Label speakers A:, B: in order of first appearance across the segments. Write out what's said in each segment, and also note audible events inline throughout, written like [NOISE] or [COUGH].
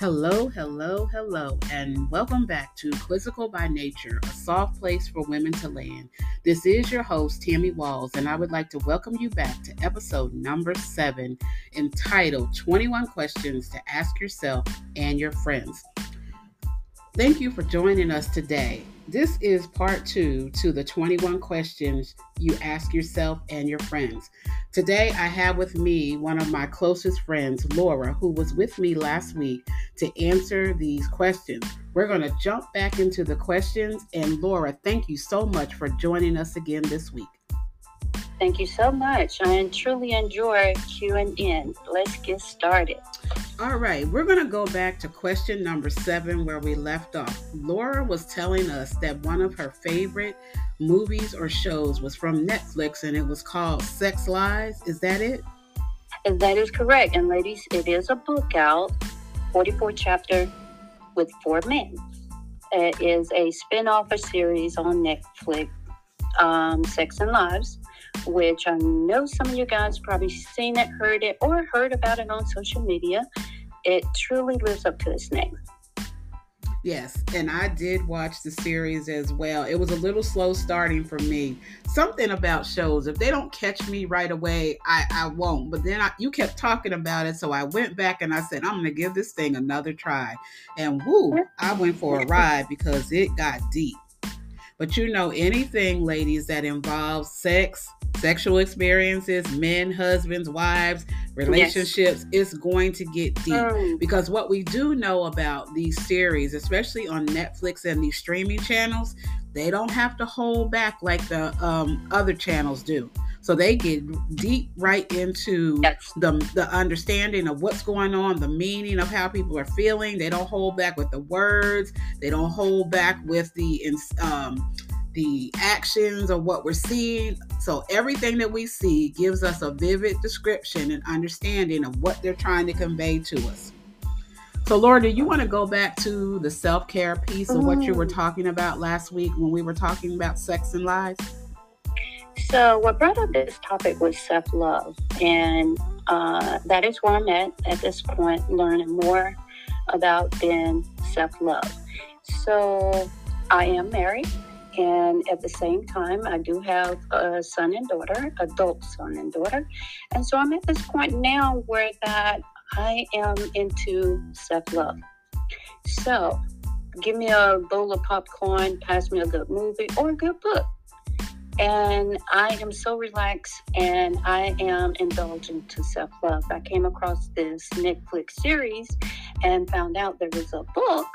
A: Hello, hello, hello, and welcome back to Quizzical by Nature, a soft place for women to land. This is your host, Tammy Walls, and I would like to welcome you back to episode number seven, entitled 21 Questions to Ask Yourself and Your Friends. Thank you for joining us today. This is part two to the 21 questions you ask yourself and your friends. Today, I have with me one of my closest friends, Laura, who was with me last week to answer these questions. We're going to jump back into the questions. And Laura, thank you so much for joining us again this week.
B: Thank you so much. I truly enjoy Q and N. Let's get started.
A: All right, we're going to go back to question number seven where we left off. Laura was telling us that one of her favorite movies or shows was from Netflix and it was called Sex Lies. Is that it?
B: That is correct. And ladies, it is a book out, 44 chapter with four men. It is a spin off a series on Netflix, um, Sex and Lives which I know some of you guys probably seen it, heard it, or heard about it on social media. It truly lives up to its name.
A: Yes, and I did watch the series as well. It was a little slow starting for me. Something about shows, if they don't catch me right away, I, I won't. But then I, you kept talking about it, so I went back and I said, I'm going to give this thing another try. And whoo, I went for a ride because it got deep. But you know, anything, ladies, that involves sex, sexual experiences, men, husbands, wives, relationships, yes. is going to get deep. Um, because what we do know about these series, especially on Netflix and these streaming channels, they don't have to hold back like the um, other channels do. So they get deep right into yes. the the understanding of what's going on, the meaning of how people are feeling. They don't hold back with the words. They don't hold back with the um, the actions of what we're seeing. So everything that we see gives us a vivid description and understanding of what they're trying to convey to us. So, Laura, do you want to go back to the self care piece of what you were mm. talking about last week when we were talking about sex and lies?
B: So, what brought up this topic was self love. And uh, that is where I'm at at this point, learning more about then self love. So, I am married. And at the same time, I do have a son and daughter, adult son and daughter. And so I'm at this point now where that I am into self love. So give me a bowl of popcorn, pass me a good movie or a good book and I am so relaxed and I am indulgent to self love. I came across this Netflix series and found out there was a book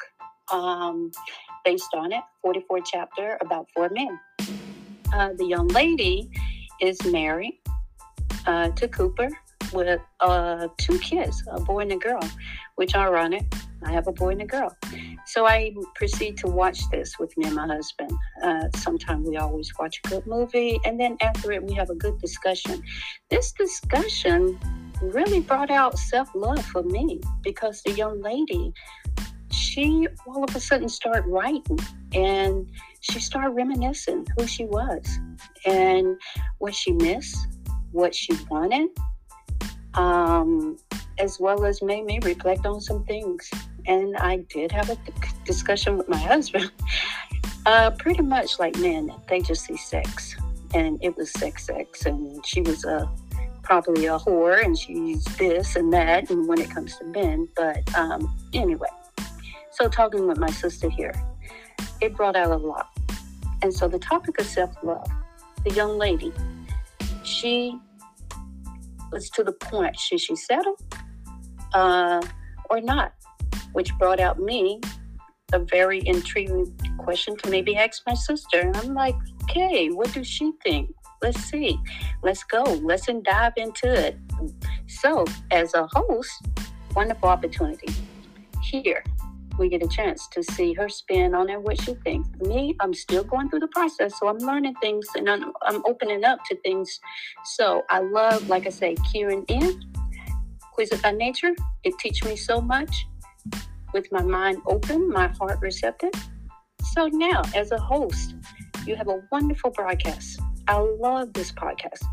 B: um, based on it, 44 chapter about four men. Uh, the young lady is married uh, to Cooper with uh, two kids, a boy and a girl, which ironic. I have a boy and a girl. So I proceed to watch this with me and my husband. Uh, Sometimes we always watch a good movie, and then after it, we have a good discussion. This discussion really brought out self love for me because the young lady, she all of a sudden started writing and she started reminiscing who she was and what she missed, what she wanted, um, as well as made me reflect on some things. And I did have a discussion with my [LAUGHS] husband. Uh, pretty much like men, they just see sex, and it was sex, sex, and she was a probably a whore, and she's this and that, and when it comes to men. But um, anyway, so talking with my sister here, it brought out a lot. And so the topic of self love, the young lady, she was to the point should she settle uh, or not? Which brought out me a very intriguing question to maybe ask my sister. And I'm like, okay, what does she think? Let's see. Let's go. Let's dive into it. So, as a host, wonderful opportunity. Here, we get a chance to see her spin on it, what she thinks. Me, I'm still going through the process, so I'm learning things and I'm, I'm opening up to things. So I love, like I say, Kieran in Quiz by Nature. It teaches me so much with my mind open, my heart receptive. So now, as a host, you have a wonderful broadcast. I love this podcast.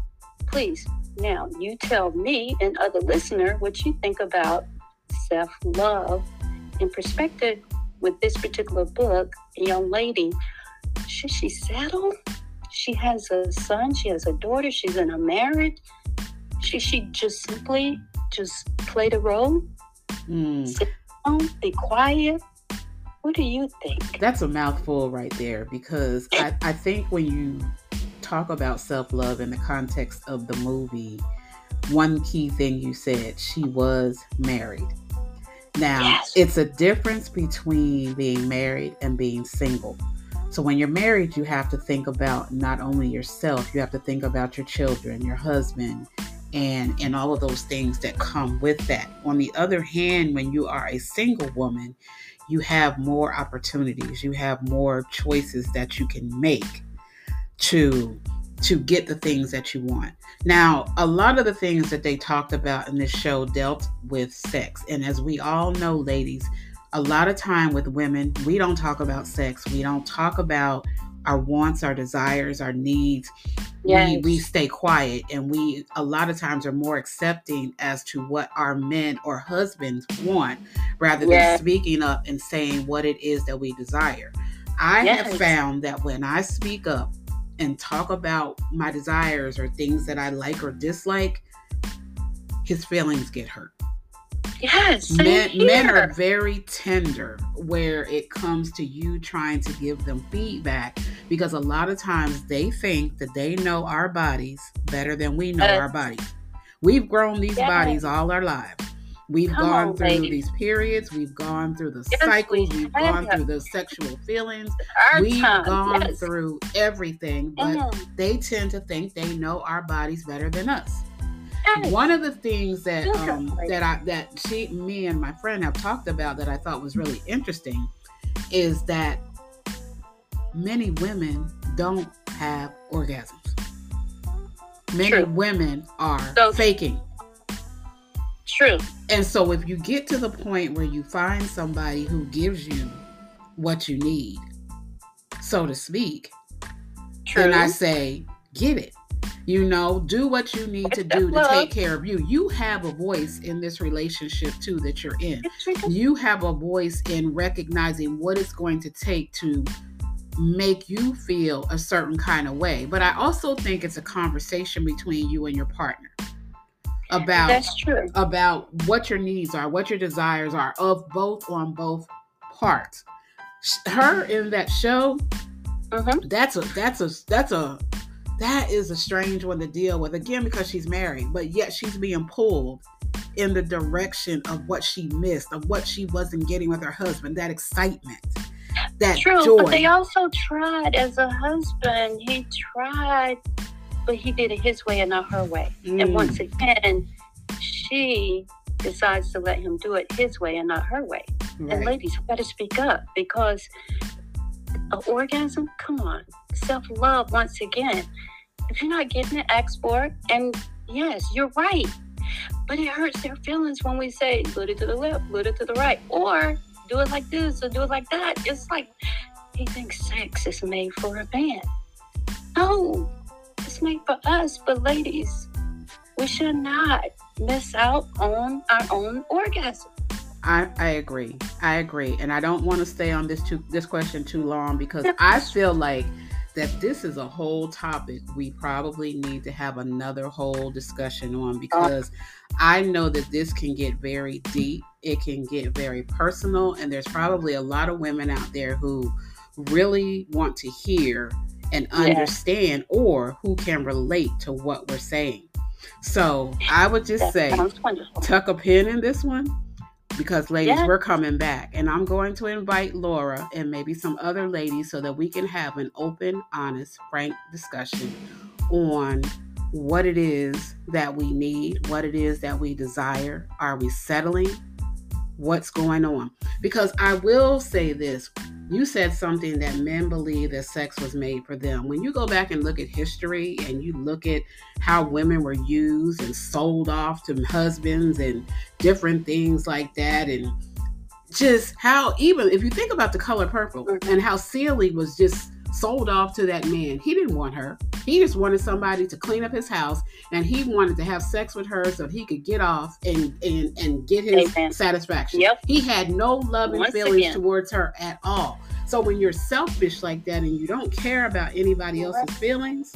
B: Please, now you tell me and other listener what you think about self love in perspective with this particular book, a young lady, should she settle? She has a son, she has a daughter, she's in a marriage. Should she just simply just play the role? Mm. Sit down, be quiet. What do you think?
A: That's a mouthful right there because I, I think when you talk about self love in the context of the movie, one key thing you said, she was married. Now, yes. it's a difference between being married and being single. So, when you're married, you have to think about not only yourself, you have to think about your children, your husband, and, and all of those things that come with that. On the other hand, when you are a single woman, you have more opportunities, you have more choices that you can make to to get the things that you want. Now, a lot of the things that they talked about in this show dealt with sex. And as we all know, ladies, a lot of time with women, we don't talk about sex. We don't talk about our wants, our desires, our needs. Yes. We, we stay quiet and we a lot of times are more accepting as to what our men or husbands want rather yes. than speaking up and saying what it is that we desire. I yes. have found that when I speak up and talk about my desires or things that I like or dislike, his feelings get hurt.
B: Yes.
A: Men, men, are very tender where it comes to you trying to give them feedback because a lot of times they think that they know our bodies better than we know uh, our bodies. We've grown these bodies all our lives. We've Come gone on, through baby. these periods. We've gone through the yes, cycles. We have gone through the sexual feelings. Our we've gone yes. through everything, but mm. they tend to think they know our bodies better than us. Yes. One of the things that um, that I that she, me, and my friend have talked about that I thought was really interesting is that many women don't have orgasms. Many True. women are so, faking
B: True.
A: And so if you get to the point where you find somebody who gives you what you need, so to speak, True. then I say, get it. You know, do what you need to do to take care of you. You have a voice in this relationship too that you're in. You have a voice in recognizing what it's going to take to make you feel a certain kind of way. But I also think it's a conversation between you and your partner about
B: that's true
A: about what your needs are, what your desires are of both on both parts. Her in that show, mm-hmm. that's a that's a that's a that is a strange one to deal with again because she's married, but yet she's being pulled in the direction of what she missed, of what she wasn't getting with her husband, that excitement. That
B: True,
A: joy.
B: but they also tried as a husband. He tried but he did it his way and not her way. Mm. And once again, she decides to let him do it his way and not her way. Right. And ladies, we got to speak up because an orgasm, come on, self love once again. If you're not getting it, ask for it. And yes, you're right. But it hurts their feelings when we say, put it to the left, put it to the right, or do it like this or do it like that. It's like he thinks sex is made for a man. No, made for us, but ladies, we should not miss out on our own orgasm.
A: I, I agree. I agree. And I don't want to stay on this too, this question too long because I feel like that this is a whole topic we probably need to have another whole discussion on because I know that this can get very deep. It can get very personal. And there's probably a lot of women out there who really want to hear and understand yeah. or who can relate to what we're saying. So I would just that say tuck a pin in this one because ladies, yeah. we're coming back. And I'm going to invite Laura and maybe some other ladies so that we can have an open, honest, frank discussion on what it is that we need, what it is that we desire. Are we settling? What's going on? Because I will say this you said something that men believe that sex was made for them. When you go back and look at history and you look at how women were used and sold off to husbands and different things like that, and just how, even if you think about the color purple mm-hmm. and how Celie was just sold off to that man. He didn't want her. He just wanted somebody to clean up his house and he wanted to have sex with her so he could get off and and, and get his Amen. satisfaction.
B: Yep.
A: He had no love and Once feelings again. towards her at all. So when you're selfish like that and you don't care about anybody else's feelings,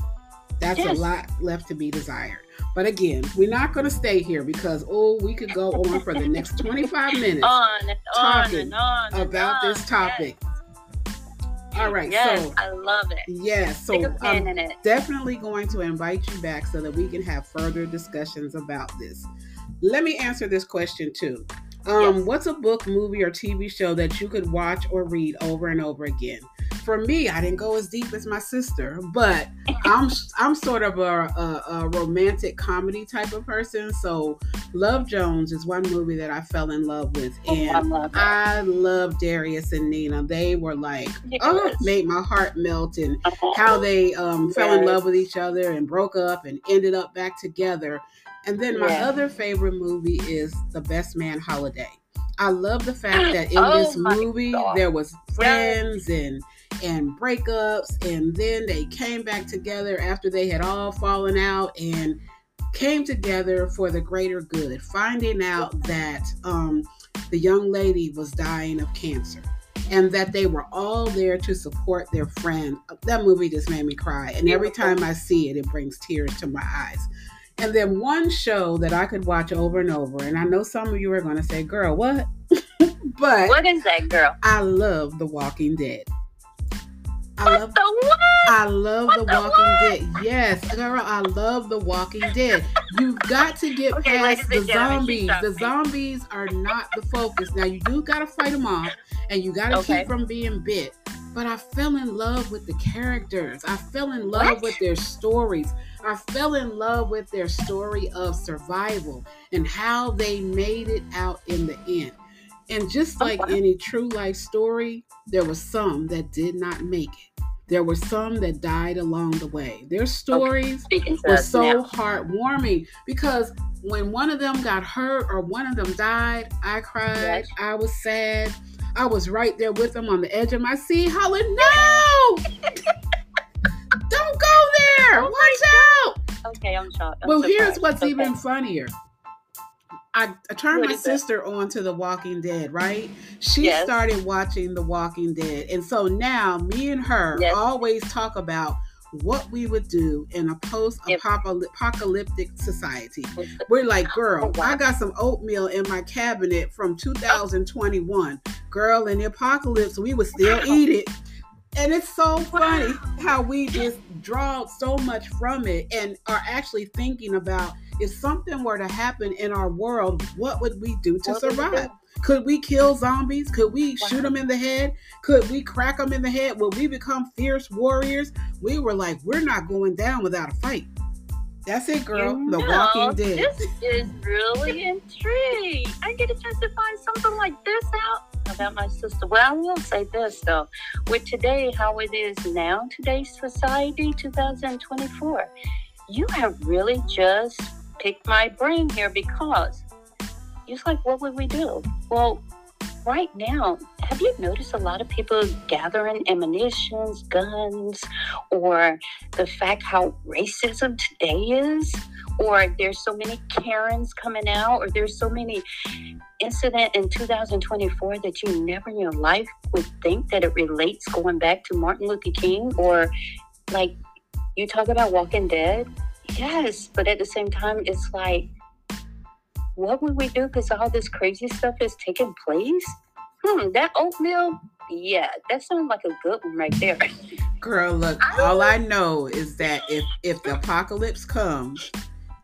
A: that's yes. a lot left to be desired. But again, we're not going to stay here because oh, we could go on for the next 25 minutes [LAUGHS]
B: on and talking on and
A: about
B: on.
A: this topic. Yes. All right,
B: yes, so I love it.
A: Yes, so I'm definitely going to invite you back so that we can have further discussions about this. Let me answer this question too. Um, yes. What's a book, movie, or TV show that you could watch or read over and over again? For me, I didn't go as deep as my sister, but I'm I'm sort of a, a, a, romantic comedy type of person. So, Love Jones is one movie that I fell in love with,
B: oh, and I love,
A: I love Darius and Nina. They were like, yes. oh, made my heart melt, and uh-huh. how they um, yes. fell in love with each other and broke up and ended up back together and then my yeah. other favorite movie is The Best Man Holiday. I love the fact that in [GASPS] oh this movie God. there was friends and and breakups and then they came back together after they had all fallen out and came together for the greater good, finding out that um, the young lady was dying of cancer and that they were all there to support their friend. That movie just made me cry. And every time I see it, it brings tears to my eyes. And then one show that I could watch over and over, and I know some of you are going to say, "Girl, what?" [LAUGHS] but
B: what is that, girl?
A: I love The Walking Dead.
B: I love the what?
A: I love what The Walking what? Dead. Yes, girl, I love The Walking Dead. You've got to get okay, past the zombies. The zombies are not the focus. Now you do got to fight them off, and you got to okay. keep from being bit. But I fell in love with the characters. I fell in love with their stories. I fell in love with their story of survival and how they made it out in the end. And just oh, like any true life story, there were some that did not make it. There were some that died along the way. Their stories okay. were so now. heartwarming because when one of them got hurt or one of them died, I cried. Yes. I was sad. I was right there with them on the edge of my seat, hollering, "No! [LAUGHS] Don't go there! Oh Watch
B: out!" Okay, I'm shocked.
A: I'm well, here's what's okay. even funnier. I, I turned what my sister on to The Walking Dead, right? She yes. started watching The Walking Dead. And so now me and her yes. always talk about what we would do in a post apocalyptic society. We're like, girl. I got some oatmeal in my cabinet from 2021. Girl, in the apocalypse, we would still eat it. And it's so funny how we just draw so much from it and are actually thinking about if something were to happen in our world, what would we do to survive? Could we kill zombies? Could we shoot them in the head? Could we crack them in the head? Will we become fierce warriors? We were like, we're not going down without a fight. That's it, girl. You the know, Walking Dead.
B: This is really intriguing. I get a chance to find something like this out about my sister. Well, I will say this though, with today, how it is now, today's society, 2024, you have really just picked my brain here because it's like, what would we do? Well, right now, have you noticed a lot of people gathering ammunitions, guns, or the fact how racism today is? Or there's so many Karens coming out, or there's so many incident in 2024 that you never in your life would think that it relates going back to Martin Luther King or like you talk about Walking Dead. Yes, but at the same time, it's like what would we do because all this crazy stuff is taking place? Hmm, that oatmeal, yeah, that sounds like a good one right there. [LAUGHS]
A: Girl, look, I all I know is that if if the apocalypse comes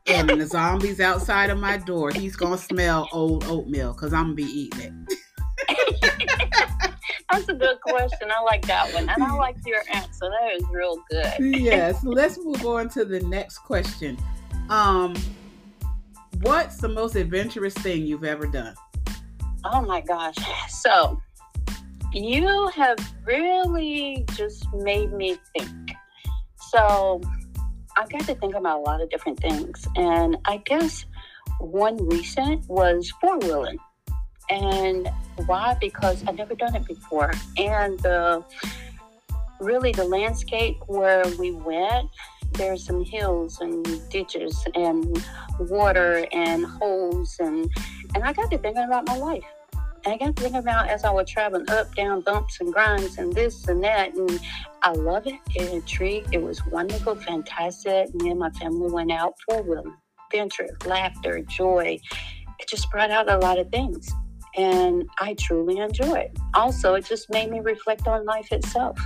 A: and the zombies outside of my door, he's gonna smell old oatmeal because I'm gonna be eating
B: it. That's a good question. I like that one. And I like your answer. That is real good.
A: yes. Let's move on to the next question. Um, what's the most adventurous thing you've ever done?
B: Oh my gosh. So, you have really just made me think. So, I got to think about a lot of different things. And I guess one recent was four wheeling. And why? Because I've never done it before. And the really the landscape where we went, there's some hills and ditches and water and holes and and I got to thinking about my life. And I got to thinking about as I was traveling up, down, bumps and grinds and this and that. And I love it. It intrigued. It was wonderful, fantastic. Me and my family went out for a adventure, laughter, joy. It just brought out a lot of things. And I truly enjoy it. Also, it just made me reflect on life itself.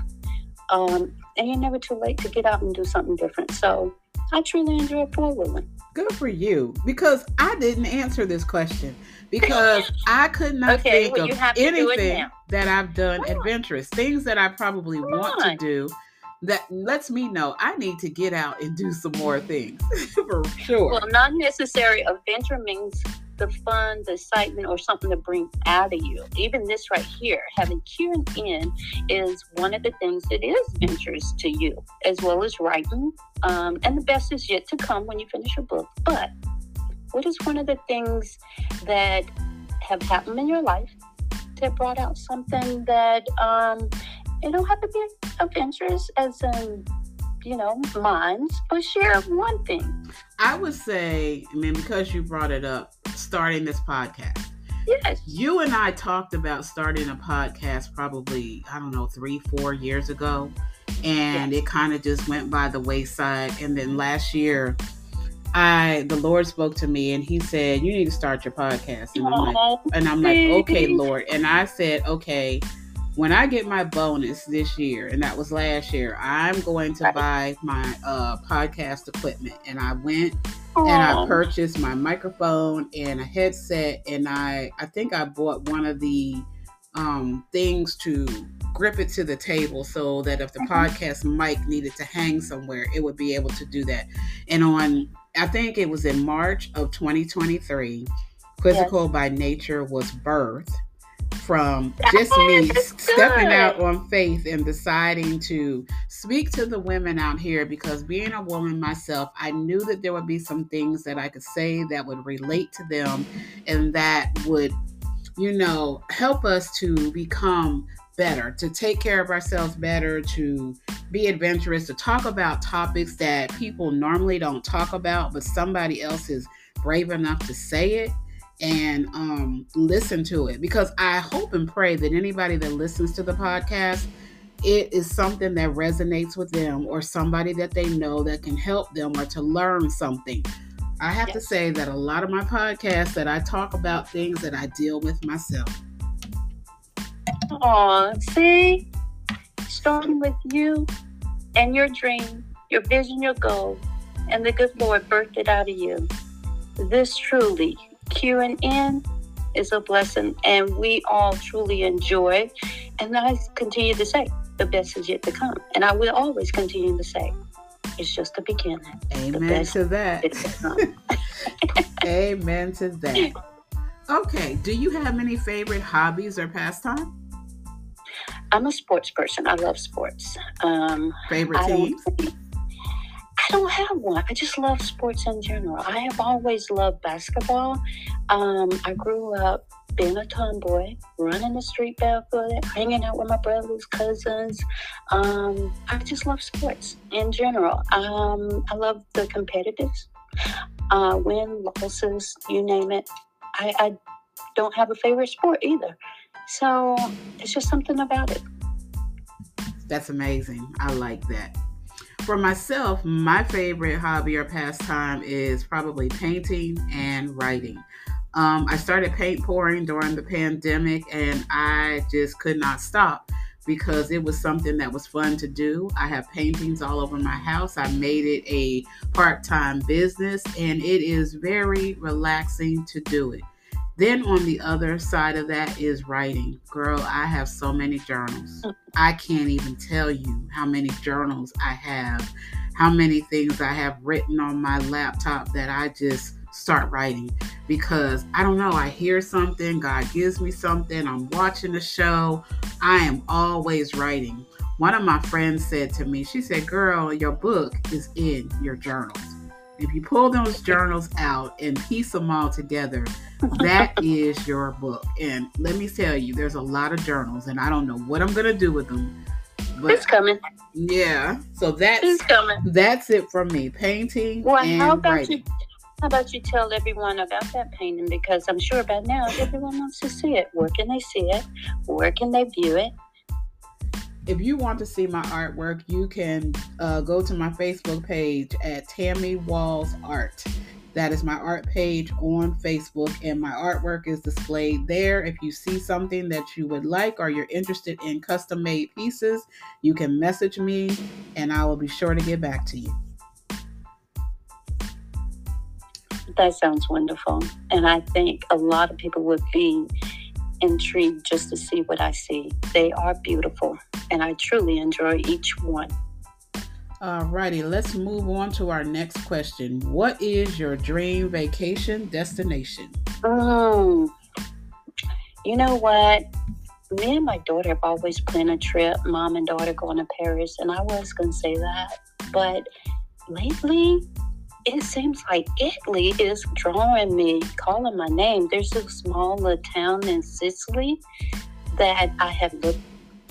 B: Um, and you're never too late to get out and do something different. So I truly enjoy four wheeling.
A: Good for you. Because I didn't answer this question because [LAUGHS] I could not okay, think well, of anything that I've done adventurous, things that I probably Come want on. to do that lets me know I need to get out and do some more things [LAUGHS] for sure.
B: Well, not necessary adventure means the fun, the excitement, or something to bring out of you. Even this right here, having Kieran in is one of the things that is ventures to you, as well as writing. Um, and the best is yet to come when you finish your book. But what is one of the things that have happened in your life that brought out something that um, it don't have to be adventurous as in you know minds but share one thing
A: i would say i mean because you brought it up starting this podcast
B: yes
A: you and i talked about starting a podcast probably i don't know three four years ago and yes. it kind of just went by the wayside and then last year I the Lord spoke to me and he said, You need to start your podcast. And I'm like and I'm like, Okay, Lord. And I said, Okay, when I get my bonus this year, and that was last year, I'm going to buy my uh, podcast equipment. And I went Aww. and I purchased my microphone and a headset, and I I think I bought one of the um, things to grip it to the table so that if the mm-hmm. podcast mic needed to hang somewhere, it would be able to do that. And on I think it was in March of 2023. Quizzical yes. by Nature was birthed from just me stepping out on faith and deciding to speak to the women out here because being a woman myself, I knew that there would be some things that I could say that would relate to them and that would, you know, help us to become better, to take care of ourselves better, to be adventurous, to talk about topics that people normally don't talk about, but somebody else is brave enough to say it and um, listen to it. Because I hope and pray that anybody that listens to the podcast, it is something that resonates with them or somebody that they know that can help them or to learn something. I have yes. to say that a lot of my podcasts that I talk about things that I deal with myself.
B: Aw, see? Starting with you and your dream, your vision, your goal, and the good Lord birthed it out of you. This truly, Q and N, is a blessing, and we all truly enjoy. And I continue to say, the best is yet to come. And I will always continue to say, it's just the beginning.
A: Amen to that. [LAUGHS] [LAUGHS] Amen to that. Okay. Do you have any favorite hobbies or pastime?
B: I'm a sports person. I love sports. Um,
A: Favorite teams?
B: I don't have one. I just love sports in general. I have always loved basketball. Um, I grew up being a tomboy, running the street barefoot, hanging out with my brothers, cousins. Um, I just love sports in general. Um, I love the competitiveness, uh, win, losses, you name it. I, I don't have a favorite sport either. So it's just something about it.
A: That's amazing. I like that. For myself, my favorite hobby or pastime is probably painting and writing. Um, I started paint pouring during the pandemic and I just could not stop because it was something that was fun to do. I have paintings all over my house. I made it a part time business and it is very relaxing to do it. Then on the other side of that is writing. Girl, I have so many journals. I can't even tell you how many journals I have, how many things I have written on my laptop that I just start writing because I don't know, I hear something, God gives me something, I'm watching a show, I am always writing. One of my friends said to me, she said, Girl, your book is in your journals. If you pull those journals out and piece them all together, that [LAUGHS] is your book. And let me tell you, there's a lot of journals, and I don't know what I'm going to do with them.
B: But it's coming.
A: Yeah. So that's
B: it's coming.
A: That's it from me. Painting. Well,
B: how about
A: writing.
B: you? How about you tell everyone about that painting? Because I'm sure by now everyone wants to see it. Where can they see it? Where can they view it?
A: If you want to see my artwork, you can uh, go to my Facebook page at Tammy Walls Art. That is my art page on Facebook, and my artwork is displayed there. If you see something that you would like or you're interested in custom made pieces, you can message me and I will be sure to get back to you.
B: That sounds wonderful. And I think a lot of people would be intrigued just to see what I see. They are beautiful, and I truly enjoy each one.
A: All righty, let's move on to our next question. What is your dream vacation destination?
B: Um, you know what? Me and my daughter have always planned a trip, mom and daughter going to Paris, and I was going to say that. But lately, it seems like Italy is drawing me, calling my name. There's a small little town in Sicily that I have looked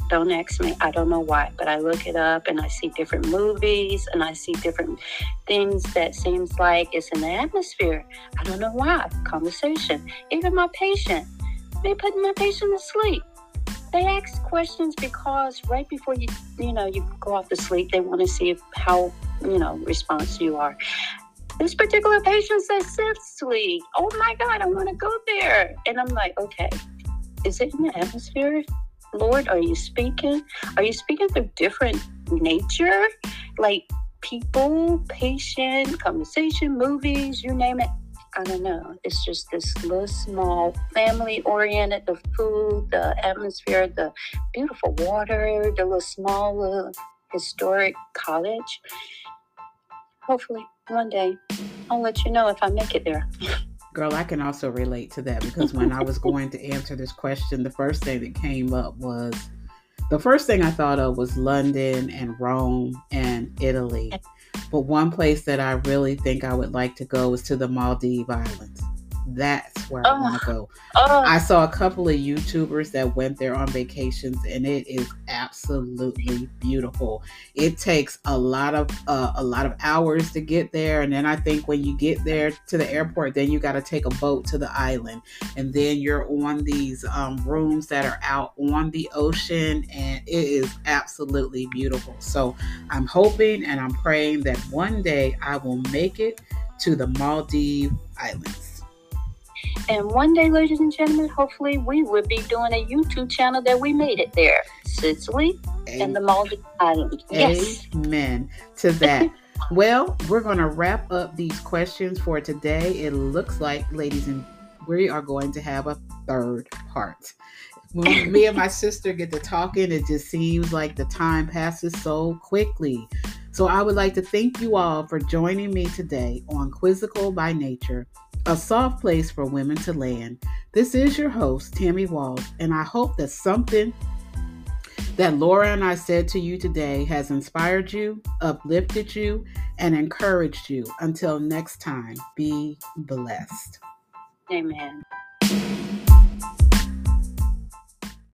B: don't ask me. I don't know why, but I look it up and I see different movies and I see different things that seems like it's in the atmosphere. I don't know why. Conversation. Even my patient. They put my patient to sleep. They ask questions because right before you you know you go off to sleep, they want to see how you know response you are. This particular patient says sleep. Oh my God, I want to go there. And I'm like, okay, is it in the atmosphere? Lord? Are you speaking? Are you speaking through different nature? Like people, patient, conversation, movies, you name it. I don't know. It's just this little small family oriented, the food, the atmosphere, the beautiful water, the little small little historic college. Hopefully one day I'll let you know if I make it there.
A: Girl, I can also relate to that because when I was [LAUGHS] going to answer this question, the first thing that came up was the first thing I thought of was London and Rome and Italy. But one place that I really think I would like to go is to the Maldives Islands that's where oh. I want to go. Oh. I saw a couple of YouTubers that went there on vacations, and it is absolutely beautiful. It takes a lot of uh, a lot of hours to get there, and then I think when you get there to the airport, then you got to take a boat to the island, and then you're on these um, rooms that are out on the ocean, and it is absolutely beautiful. So I'm hoping and I'm praying that one day I will make it to the Maldives Islands.
B: And one day, ladies and gentlemen, hopefully we will be doing a YouTube channel that we made it there. Sicily Amen. and the Maldives Islands.
A: Yes. Amen to that. [LAUGHS] well, we're going to wrap up these questions for today. It looks like, ladies and we are going to have a third part. When [LAUGHS] me and my sister get to talking, it just seems like the time passes so quickly. So I would like to thank you all for joining me today on Quizzical by Nature a soft place for women to land. This is your host, Tammy Walls, and I hope that something that Laura and I said to you today has inspired you, uplifted you, and encouraged you. Until next time, be blessed.
B: Amen.